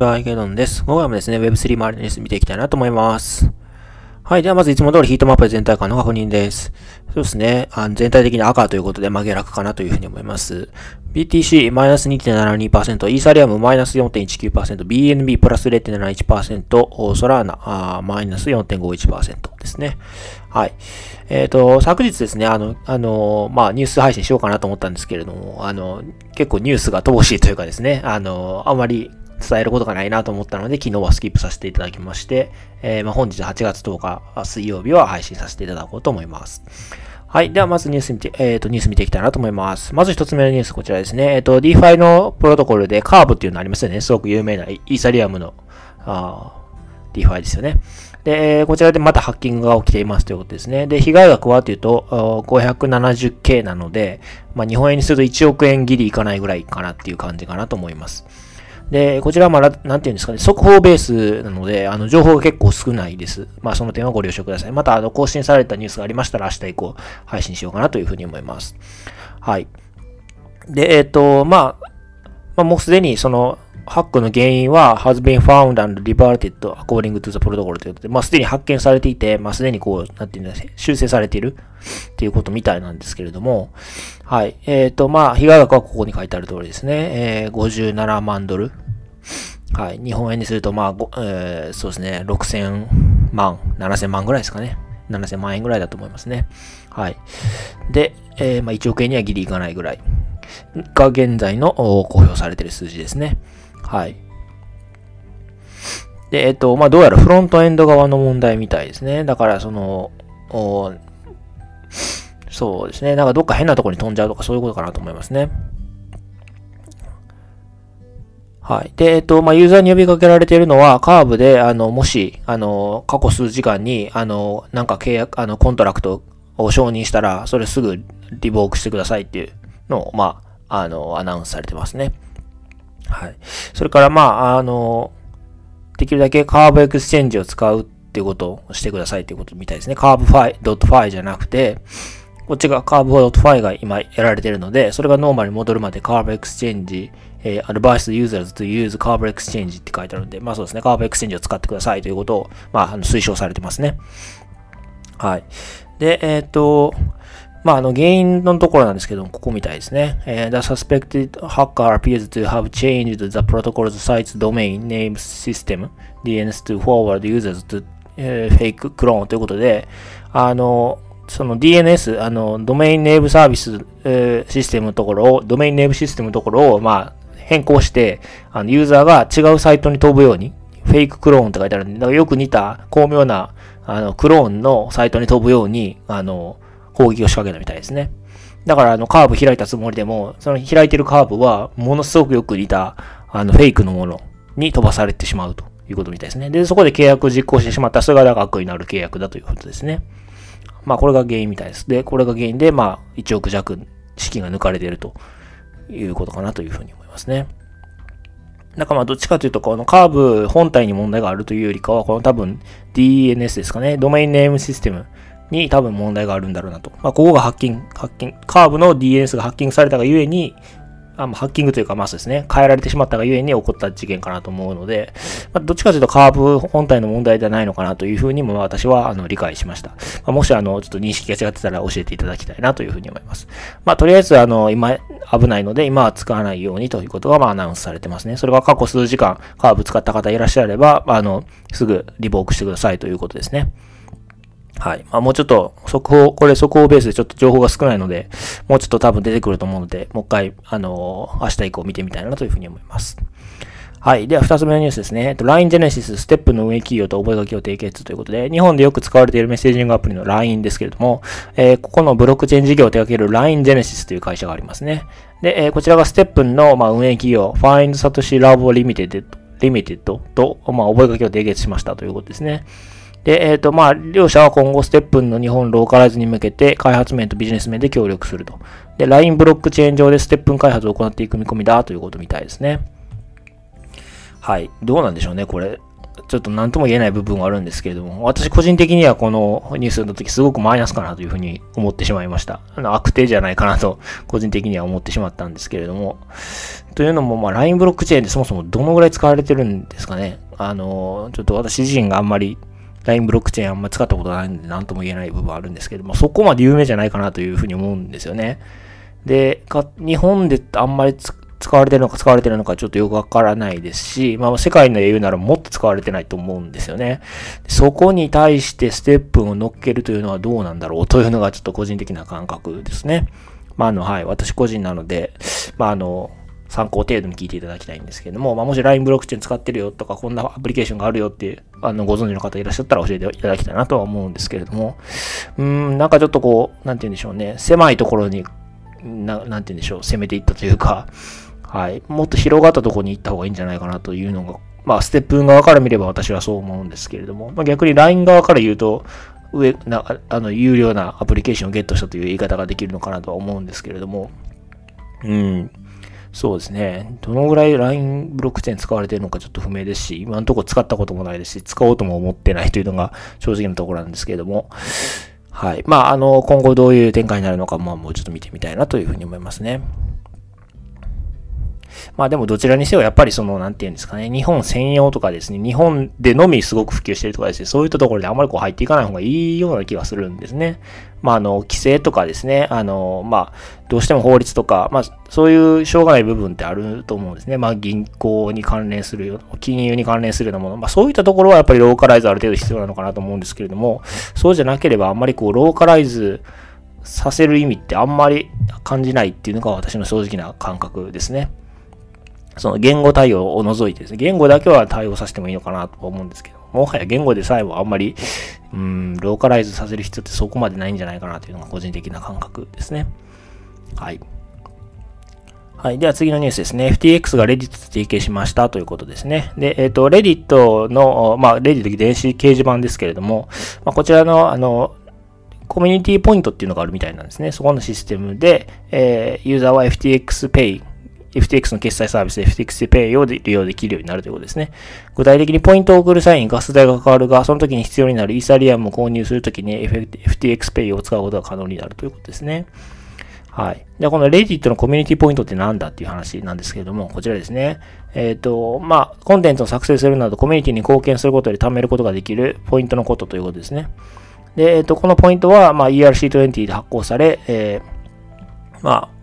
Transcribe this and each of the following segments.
はい、ゲドンです。今回もですね、Web3 周りのニュース見ていきたいなと思います。はい。では、まずいつも通りヒートマップ全体感の確認です。そうですね。あの全体的に赤ということで、まあ、下落かなというふうに思います。BTC マイナス2.72%、イーサリアムマイナス4.19%、BNB プラス0.71%、ソラーナあマイナス4.51%ですね。はい。えっ、ー、と、昨日ですね、あの、あの、まあ、ニュース配信しようかなと思ったんですけれども、あの、結構ニュースが乏しいというかですね、あの、あまり伝えることがないなと思ったので、昨日はスキップさせていただきまして、えー、まあ、本日8月10日水曜日は配信させていただこうと思います。はい。では、まずニュース見て、えっ、ー、と、ニュース見ていきたいなと思います。まず一つ目のニュース、こちらですね。えっ、ー、と、DeFi のプロトコルでカーブっていうのありますよね。すごく有名なイーサリアムの、あ DeFi ですよね。で、こちらでまたハッキングが起きていますということですね。で、被害額はというと、570K なので、まあ、日本円にすると1億円ギリいかないぐらいかなっていう感じかなと思います。で、こちらはまあ、なんていうんですかね、速報ベースなので、あの、情報が結構少ないです。まあ、その点はご了承ください。また、あの、更新されたニュースがありましたら、明日以降、配信しようかなというふうに思います。はい。で、えっ、ー、と、まあ、まあ、もうすでに、その、ハックの原因は has been found and reverted according to the protocol ということで、まあ、すでに発見されていて、まあ、すでにこう、なんていうんですか、修正されているっていうことみたいなんですけれども、はい。えっ、ー、と、まあ、被害額はここに書いてある通りですね。えー、57万ドル。はい。日本円にすると、まあ、えー、そうですね、6000万、7000万ぐらいですかね。7000万円ぐらいだと思いますね。はい。で、えー、まあ、1億円にはギリいかないぐらいが現在の公表されている数字ですね。はい。で、えっと、まあ、どうやらフロントエンド側の問題みたいですね。だから、その、そうですね。なんかどっか変なとこに飛んじゃうとかそういうことかなと思いますね。はい。で、えっと、まあ、ユーザーに呼びかけられているのは、カーブで、あの、もし、あの、過去数時間に、あの、なんか契約、あの、コントラクトを承認したら、それすぐ revoke してくださいっていうのを、まあ、あの、アナウンスされてますね。はい。それから、まあ、あの、できるだけカーブエクスチェンジを使うっていうことをしてくださいっていうことみたいですね。カーブファイ、ドットファイじゃなくて、こっちがカーブドットファイが今やられてるので、それがノーマルに戻るまでカーブエクスチェンジ、えー、 advise users to use Curve Exchange って書いてあるんで、まあそうですね、Carve Exchange を使ってくださいということを、まあ、あの推奨されてますね。はい。で、えっ、ー、と、まあ、あの、原因のところなんですけども、ここみたいですね。えー、the suspected hacker appears to have changed the protocol's site's domain name system, DNS to forward users to、えー、fake clone ということで、あの、その DNS、あの、ドメインネームサービス、えー、システムのところを、ドメインネームシステムのところを、まあ、変更して、あの、ユーザーが違うサイトに飛ぶように、フェイククローンって書いてあるんで、だからよく似た巧妙な、あの、クローンのサイトに飛ぶように、あの、攻撃を仕掛けたみたいですね。だから、あの、カーブ開いたつもりでも、その開いてるカーブは、ものすごくよく似た、あの、フェイクのものに飛ばされてしまうということみたいですね。で、そこで契約を実行してしまったそれが悪意のある契約だということですね。まあ、これが原因みたいです。で、これが原因で、まあ、1億弱資金が抜かれているということかなというふうに思います。ますね。なんかまあどっちかというと、このカーブ本体に問題があるというよりかは、この多分 DNS ですかね、ドメインネームシステムに多分問題があるんだろうなと。まあここがハッキング、ハッキング、カーブの DNS がハッキングされたがゆえに、あハッキングというか、まあそうですね、変えられてしまったがゆえに起こった事件かなと思うので、まあ、どっちかというとカーブ本体の問題ではないのかなというふうにも私はあの理解しました。まあ、もしあの、ちょっと認識が違ってたら教えていただきたいなというふうに思います。まあとりあえずあの、今危ないので今は使わないようにということがまあアナウンスされてますね。それが過去数時間カーブ使った方いらっしゃれば、まあの、すぐリボークしてくださいということですね。はい。まあ、もうちょっと、速報、これ速報ベースでちょっと情報が少ないので、もうちょっと多分出てくると思うので、もう一回、あのー、明日以降見てみたいなというふうに思います。はい。では、二つ目のニュースですね。えっと、LINE Genesis ステップの運営企業と覚書を締結ということで、日本でよく使われているメッセージングアプリの LINE ですけれども、えー、ここのブロックチェーン事業を手掛ける LINE Genesis という会社がありますね。で、えー、こちらがステップの、まあ、運営企業、Find Satoshi Lab Limited, Limited と、まあ、覚書を締結しましたということですね。で、えっ、ー、と、まあ、両社は今後、ステップンの日本ローカライズに向けて、開発面とビジネス面で協力すると。で、LINE ブロックチェーン上でステップン開発を行っていく見込みだということみたいですね。はい。どうなんでしょうね、これ。ちょっと何とも言えない部分はあるんですけれども、私個人的にはこのニュースの時すごくマイナスかなというふうに思ってしまいました。あの悪手じゃないかなと、個人的には思ってしまったんですけれども。というのも、まあ、LINE ブロックチェーンでそもそもどのぐらい使われてるんですかね。あの、ちょっと私自身があんまり LINE ブロックチェーンあんまり使ったことないんで何とも言えない部分あるんですけども、そこまで有名じゃないかなというふうに思うんですよね。で、か日本であんまり使われてるのか使われてるのかちょっとよくわからないですし、まあ世界の英雄ならもっと使われてないと思うんですよね。そこに対してステップを乗っけるというのはどうなんだろうというのがちょっと個人的な感覚ですね。まああの、はい、私個人なので、まああの、参考程度に聞いていただきたいんですけども、まあ、もし LINE ブロックチェーン使ってるよとか、こんなアプリケーションがあるよっていう、あの、ご存知の方いらっしゃったら教えていただきたいなとは思うんですけれども、うん、なんかちょっとこう、なんて言うんでしょうね、狭いところに、ななんて言うんでしょう、攻めていったというか、はい、もっと広がったところに行った方がいいんじゃないかなというのが、まあ、ステップ側から見れば私はそう思うんですけれども、まあ、逆に LINE 側から言うと、上、な、あの、有料なアプリケーションをゲットしたという言い方ができるのかなとは思うんですけれども、うん。そうですね。どのぐらい LINE ブロックチェーン使われてるのかちょっと不明ですし、今のところ使ったこともないですし、使おうとも思ってないというのが正直なところなんですけれども、はい。まあ、あの、今後どういう展開になるのか、まあ、もうちょっと見てみたいなというふうに思いますね。まあでもどちらにせよやっぱりその、なんていうんですかね、日本専用とかですね、日本でのみすごく普及してるとかですね、そういったところであまりこう入っていかない方がいいような気がするんですね。まああの、規制とかですね、あの、まあ、どうしても法律とか、まあ、そういうしょうがない部分ってあると思うんですね。まあ、銀行に関連するような、金融に関連するようなもの。まあ、そういったところはやっぱりローカライズある程度必要なのかなと思うんですけれども、そうじゃなければあんまりこう、ローカライズさせる意味ってあんまり感じないっていうのが私の正直な感覚ですね。その言語対応を除いてですね、言語だけは対応させてもいいのかなと思うんですけど、もはや言語でさえもあんまり、うん、ローカライズさせる必要ってそこまでないんじゃないかなというのが個人的な感覚ですね。はい。はい。では次のニュースですね。FTX が Reddit と提携しましたということですね。で、えっ、ー、と、Reddit の、まあ、Reddit 電子掲示板ですけれども、まあ、こちらの、あの、コミュニティポイントっていうのがあるみたいなんですね。そこのシステムで、えー、ユーザーは FTX Pay FTX の決済サービス FTX Pay を利用できるようになるということですね。具体的にポイントを送る際にガス代が変わるが、その時に必要になるイーサリアムを購入するときに FTX Pay を使うことが可能になるということですね。はい。じゃあ、この Reddit のコミュニティポイントって何だっていう話なんですけれども、こちらですね。えっ、ー、と、まあ、コンテンツを作成するなどコミュニティに貢献することで貯めることができるポイントのことということですね。で、えっ、ー、と、このポイントは、まあ、ERC20 で発行され、えー、まあ、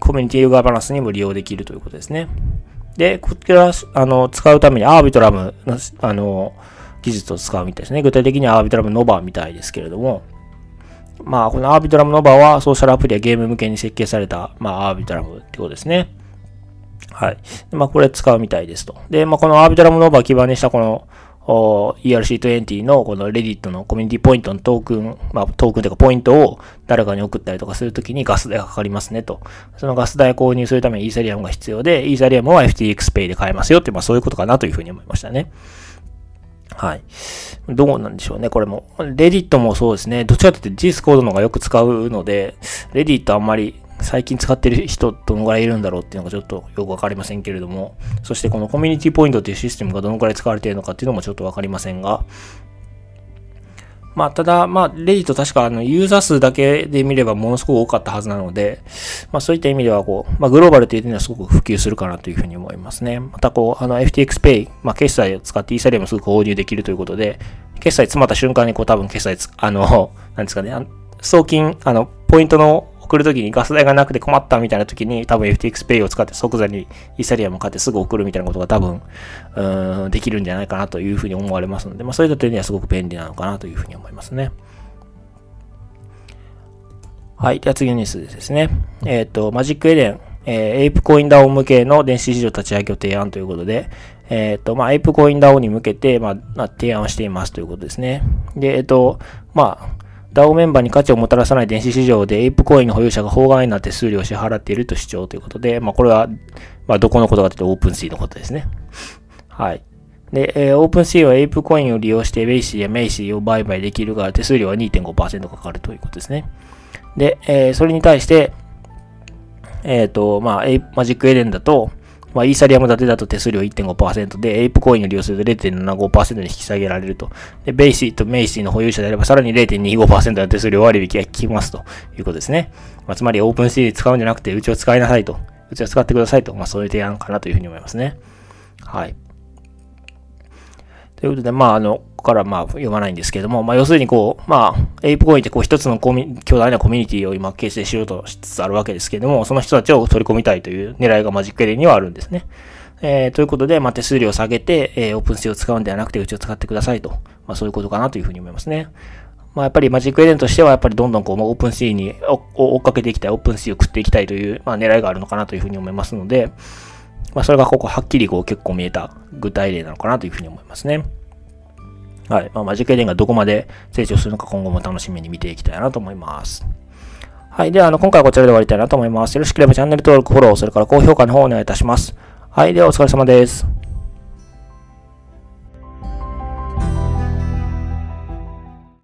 コミュニティガバナンスにも利用できるということですね。で、こちら、あの、使うためにアービトラムの、あの、技術を使うみたいですね。具体的にはアービトラムノバみたいですけれども、まあ、このアービトラムノバーはソーシャルアプリやゲーム向けに設計された、まあ、アービトラムってことですね。はい。まあ、これ使うみたいですと。で、まあ、このアービトラムノバを基盤にしたこの、ERC20 のこの Reddit のコミュニティポイントのトークン、まあトークンというかポイントを誰かに送ったりとかするときにガス代がかかりますねと。そのガス代購入するためにイーサリアムが必要で、イーサリアムは FTXPay で買えますよって、まあそういうことかなというふうに思いましたね。はい。どうなんでしょうね、これも。レディットもそうですね。どっちかというと GS コードの方がよく使うので、レディットあんまり最近使ってる人どのぐらいいるんだろうっていうのがちょっとよくわかりませんけれども、そしてこのコミュニティポイントっていうシステムがどのくらい使われているのかっていうのもちょっとわかりませんが、まあ、ただ、まあ、レディット確かあの、ユーザー数だけで見ればものすごく多かったはずなので、まあ、そういった意味では、こう、まあ、グローバルという点ではすごく普及するかなというふうに思いますね。また、こう、あの、FTX Pay、まあ、決済を使ってイーサリアムすぐ購入できるということで、決済詰まった瞬間に、こう、多分決済あの、なんですかね、送金、あの、ポイントの送るときにガス代がなくて困ったみたいなときに、多分 FTXPay を使って即座にイーサリアム買ってすぐ送るみたいなことが多分、うん、できるんじゃないかなというふうに思われますので、まあそういった点にはすごく便利なのかなというふうに思いますね。はい。では次のニュースですね。えっ、ー、と、マジックエデン、えー、エイプコインダオ向けの電子市場立ち上げを提案ということで、えっ、ー、と、まあ、エイプコインダオに向けて、まあ、提案をしていますということですね。で、えっ、と、まあ、DAO メンバーに価値をもたらさない電子市場でエイプコインの保有者が法外な手数料を支払っていると主張ということで、まあこれは、まあどこのことかというとオープンシーのことですね。はい。で、えー、オープンシーはエイプコインを利用してベイシーやメイシーを売買できるが手数料は2.5%かかるということですね。で、えー、それに対して、えっ、ー、と、まあ、マジックエデンだと、まあ、イーサリアム建てだと手数料1.5%で、エイプコインの利用すると0.75%に引き下げられると。で、ベイシーとメイシーの保有者であれば、さらに0.25%の手数料割引が効きますということですね。まあ、つまり、オープンシーで使うんじゃなくて、うちを使いなさいと。うちを使ってくださいと。まあ、そういう提案かなというふうに思いますね。はい。ということで、まあ、あの、ここからまあ読まないんですけども、まあ、要するにこう、まあ、エイプコインってこう一つのコミ巨大なコミュニティを今形成しようとしつつあるわけですけれども、その人たちを取り込みたいという狙いがマジックエデンにはあるんですね。えー、ということで、まあ、手数料を下げて、えー、オープンシーを使うんではなくて、うちを使ってくださいと。まあ、そういうことかなというふうに思いますね。まあ、やっぱりマジックエデンとしては、やっぱりどんどんこう、オープンシーに追っかけていきたい、オープンシーを食っていきたいという、まあ、狙いがあるのかなというふうに思いますので、まあ、それがここはっきりこう結構見えた具体例なのかなというふうに思いますね。はい。まあ、マジックエデンがどこまで成長するのか今後も楽しみに見ていきたいなと思います。はい。では、あの、今回はこちらで終わりたいなと思います。よろしければチャンネル登録、フォロー、それから高評価の方をお願いいたします。はい。では、お疲れ様です。